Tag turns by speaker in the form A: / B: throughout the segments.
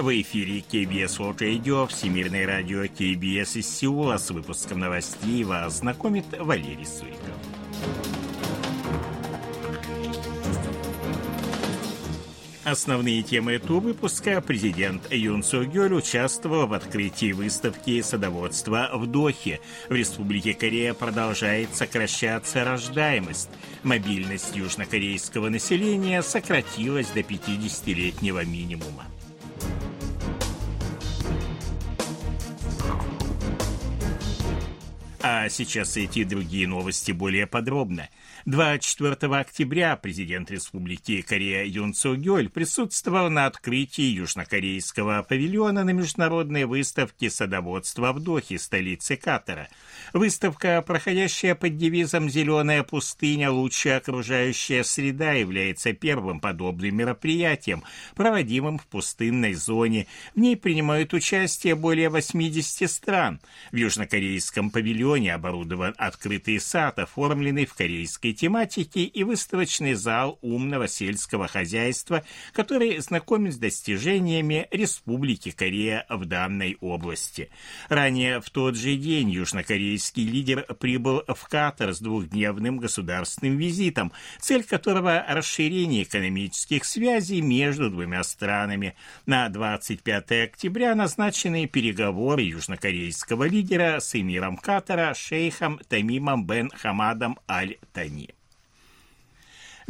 A: В эфире КБС World Radio, Всемирное радио КБС из Сеула. С выпуском новостей вас знакомит Валерий Суриков. Основные темы этого выпуска президент Юн Су Гёль участвовал в открытии выставки садоводства в Дохе. В Республике Корея продолжает сокращаться рождаемость. Мобильность южнокорейского населения сократилась до 50-летнего минимума. А сейчас эти другие новости более подробно. 24 октября президент Республики Корея Юн Цо Гёль присутствовал на открытии южнокорейского павильона на международной выставке садоводства в Дохе, столице Катара. Выставка, проходящая под девизом «Зеленая пустыня. Лучшая окружающая среда», является первым подобным мероприятием, проводимым в пустынной зоне. В ней принимают участие более 80 стран. В южнокорейском павильоне оборудован открытый сад, оформленный в корейской тематики и выставочный зал умного сельского хозяйства, который знакомит с достижениями Республики Корея в данной области. Ранее в тот же день южнокорейский лидер прибыл в Катар с двухдневным государственным визитом, цель которого – расширение экономических связей между двумя странами. На 25 октября назначены переговоры южнокорейского лидера с эмиром Катара шейхом Тамимом бен Хамадом Аль-Тани.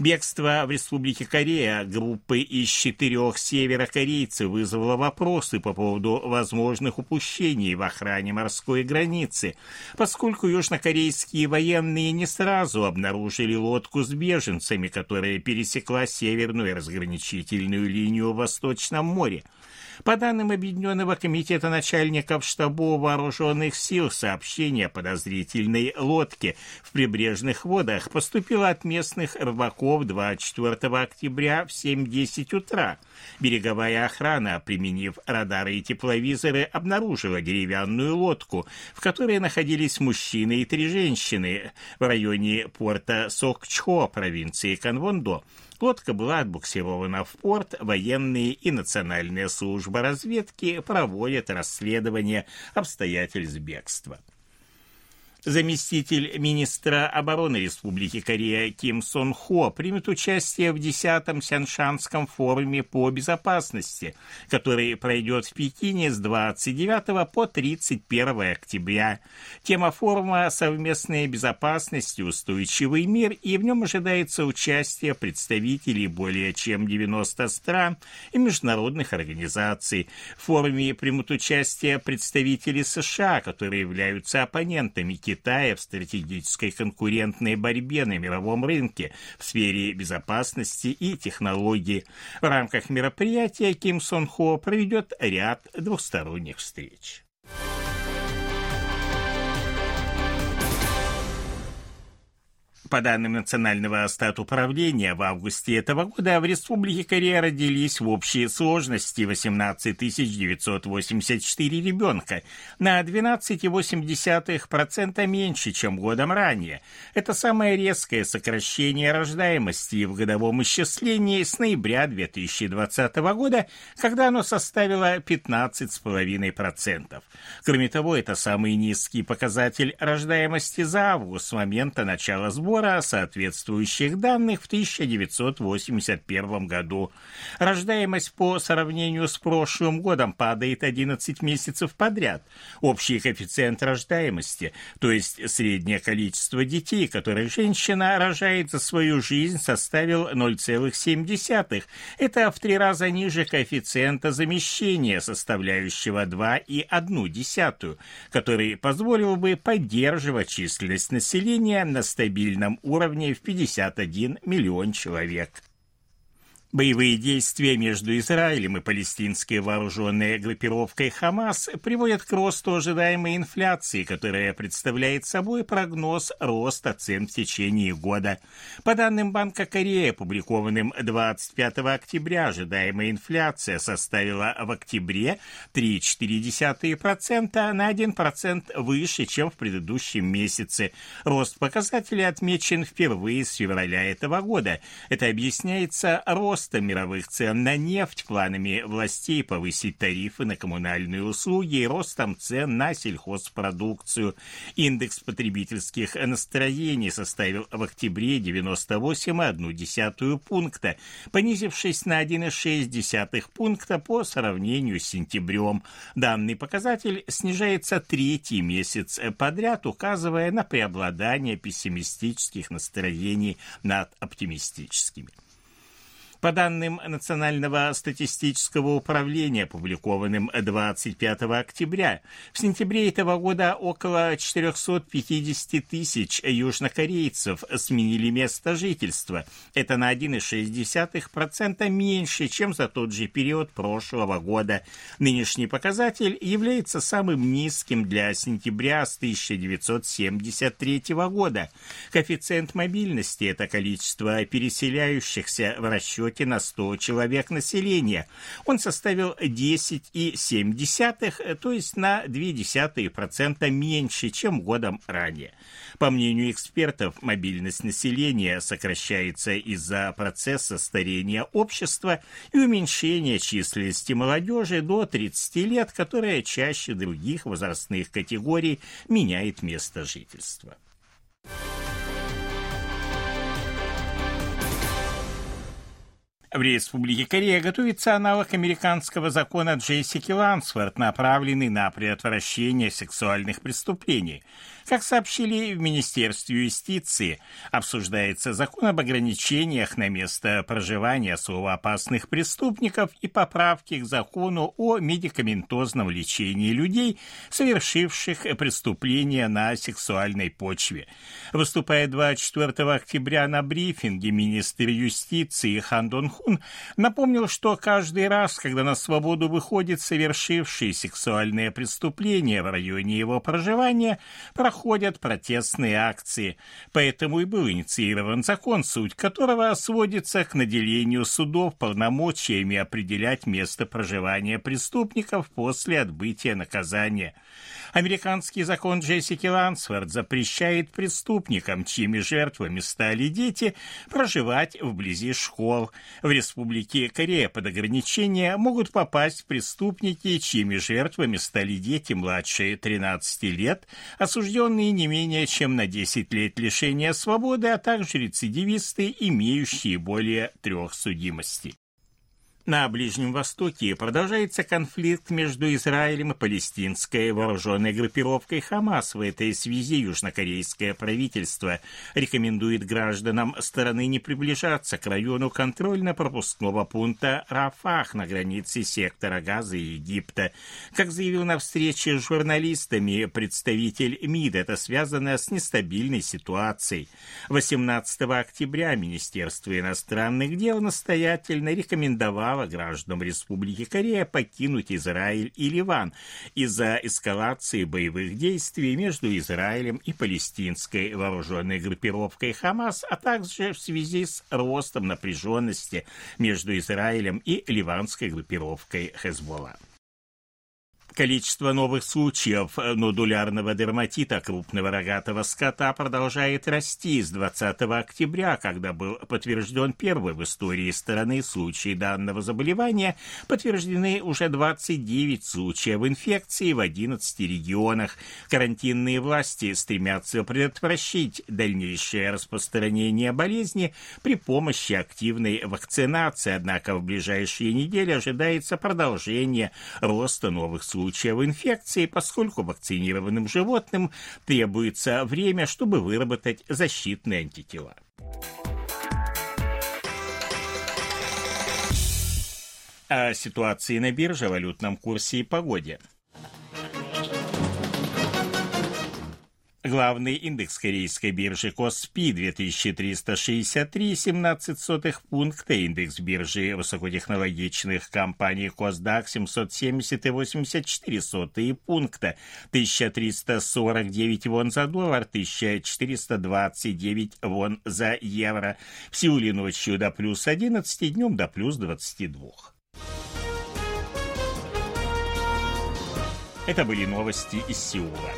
A: Бегство в Республике Корея группы из четырех северокорейцев вызвало вопросы по поводу возможных упущений в охране морской границы, поскольку южнокорейские военные не сразу обнаружили лодку с беженцами, которая пересекла северную разграничительную линию в Восточном море. По данным Объединенного комитета начальников штабов вооруженных сил, сообщение о подозрительной лодке в прибрежных водах поступило от местных рыбаков 24 октября в 7.10 утра. Береговая охрана, применив радары и тепловизоры, обнаружила деревянную лодку, в которой находились мужчины и три женщины в районе порта Сокчхо, провинции Канвондо. Лодка была отбуксирована в порт, военные и национальная служба разведки проводят расследование обстоятельств бегства. Заместитель министра обороны Республики Корея Ким Сон Хо примет участие в 10-м Сяншанском форуме по безопасности, который пройдет в Пекине с 29 по 31 октября. Тема форума «Совместная безопасность и устойчивый мир», и в нем ожидается участие представителей более чем 90 стран и международных организаций. В форуме примут участие представители США, которые являются оппонентами Китая в стратегической конкурентной борьбе на мировом рынке в сфере безопасности и технологий. В рамках мероприятия Ким Сон Хо проведет ряд двусторонних встреч. По данным Национального статуправления, в августе этого года в Республике Корея родились в общей сложности 18 984 ребенка, на 12,8% меньше, чем годом ранее. Это самое резкое сокращение рождаемости в годовом исчислении с ноября 2020 года, когда оно составило 15,5%. Кроме того, это самый низкий показатель рождаемости за август с момента начала сбора сбора соответствующих данных в 1981 году. Рождаемость по сравнению с прошлым годом падает 11 месяцев подряд. Общий коэффициент рождаемости, то есть среднее количество детей, которые женщина рожает за свою жизнь, составил 0,7. Это в три раза ниже коэффициента замещения, составляющего 2,1, который позволил бы поддерживать численность населения на стабильном уровне в 51 миллион человек. Боевые действия между Израилем и палестинской вооруженной группировкой Хамас приводят к росту ожидаемой инфляции, которая представляет собой прогноз роста цен в течение года. По данным Банка Кореи, опубликованным 25 октября, ожидаемая инфляция составила в октябре 3,4% на 1% выше, чем в предыдущем месяце. Рост показателей отмечен впервые с февраля этого года. Это объясняется ростом ростом мировых цен на нефть, планами властей повысить тарифы на коммунальные услуги и ростом цен на сельхозпродукцию. Индекс потребительских настроений составил в октябре 98,1 пункта, понизившись на 1,6 пункта по сравнению с сентябрем. Данный показатель снижается третий месяц подряд, указывая на преобладание пессимистических настроений над оптимистическими. По данным Национального статистического управления, опубликованным 25 октября, в сентябре этого года около 450 тысяч южнокорейцев сменили место жительства. Это на 1,6% меньше, чем за тот же период прошлого года. Нынешний показатель является самым низким для сентября с 1973 года. Коэффициент мобильности – это количество переселяющихся в расчете расчете на 100 человек населения. Он составил 10,7, то есть на 0,2% меньше, чем годом ранее. По мнению экспертов, мобильность населения сокращается из-за процесса старения общества и уменьшения численности молодежи до 30 лет, которая чаще других возрастных категорий меняет место жительства. В Республике Корея готовится аналог американского закона Джессики Лансфорд, направленный на предотвращение сексуальных преступлений. Как сообщили в Министерстве юстиции, обсуждается закон об ограничениях на место проживания особо опасных преступников и поправки к закону о медикаментозном лечении людей, совершивших преступления на сексуальной почве. Выступая 24 октября на брифинге, министр юстиции Хан Дон Хун напомнил, что каждый раз, когда на свободу выходит совершивший сексуальное преступление в районе его проживания, проходят протестные акции. Поэтому и был инициирован закон, суть которого сводится к наделению судов полномочиями определять место проживания преступников после отбытия наказания. Американский закон Джессики Лансфорд запрещает преступникам, чьими жертвами стали дети, проживать вблизи школ. В Республике Корея под ограничения могут попасть преступники, чьими жертвами стали дети младше 13 лет, осужденные не менее чем на 10 лет лишения свободы, а также рецидивисты, имеющие более трех судимостей. На Ближнем Востоке продолжается конфликт между Израилем и палестинской вооруженной группировкой Хамас. В этой связи южнокорейское правительство рекомендует гражданам стороны не приближаться к району контрольно-пропускного пункта Рафах на границе сектора Газа и Египта. Как заявил на встрече с журналистами представитель МИД, это связано с нестабильной ситуацией. 18 октября Министерство иностранных дел настоятельно рекомендовало призывала гражданам Республики Корея покинуть Израиль и Ливан из-за эскалации боевых действий между Израилем и палестинской вооруженной группировкой Хамас, а также в связи с ростом напряженности между Израилем и ливанской группировкой Хезболла. Количество новых случаев нодулярного дерматита крупного рогатого скота продолжает расти с 20 октября, когда был подтвержден первый в истории страны случай данного заболевания. Подтверждены уже 29 случаев инфекции в 11 регионах. Карантинные власти стремятся предотвратить дальнейшее распространение болезни при помощи активной вакцинации, однако в ближайшие недели ожидается продолжение роста новых случаев случаев инфекции, поскольку вакцинированным животным требуется время, чтобы выработать защитные антитела. О ситуации на бирже, валютном курсе и погоде – Главный индекс корейской биржи Коспи 2363,17 пункта, индекс биржи высокотехнологичных компаний Косдак 770,84 пункта, 1349 вон за доллар, 1429 вон за евро. В Сеуле ночью до плюс 11, днем до плюс 22. Это были новости из Сеула.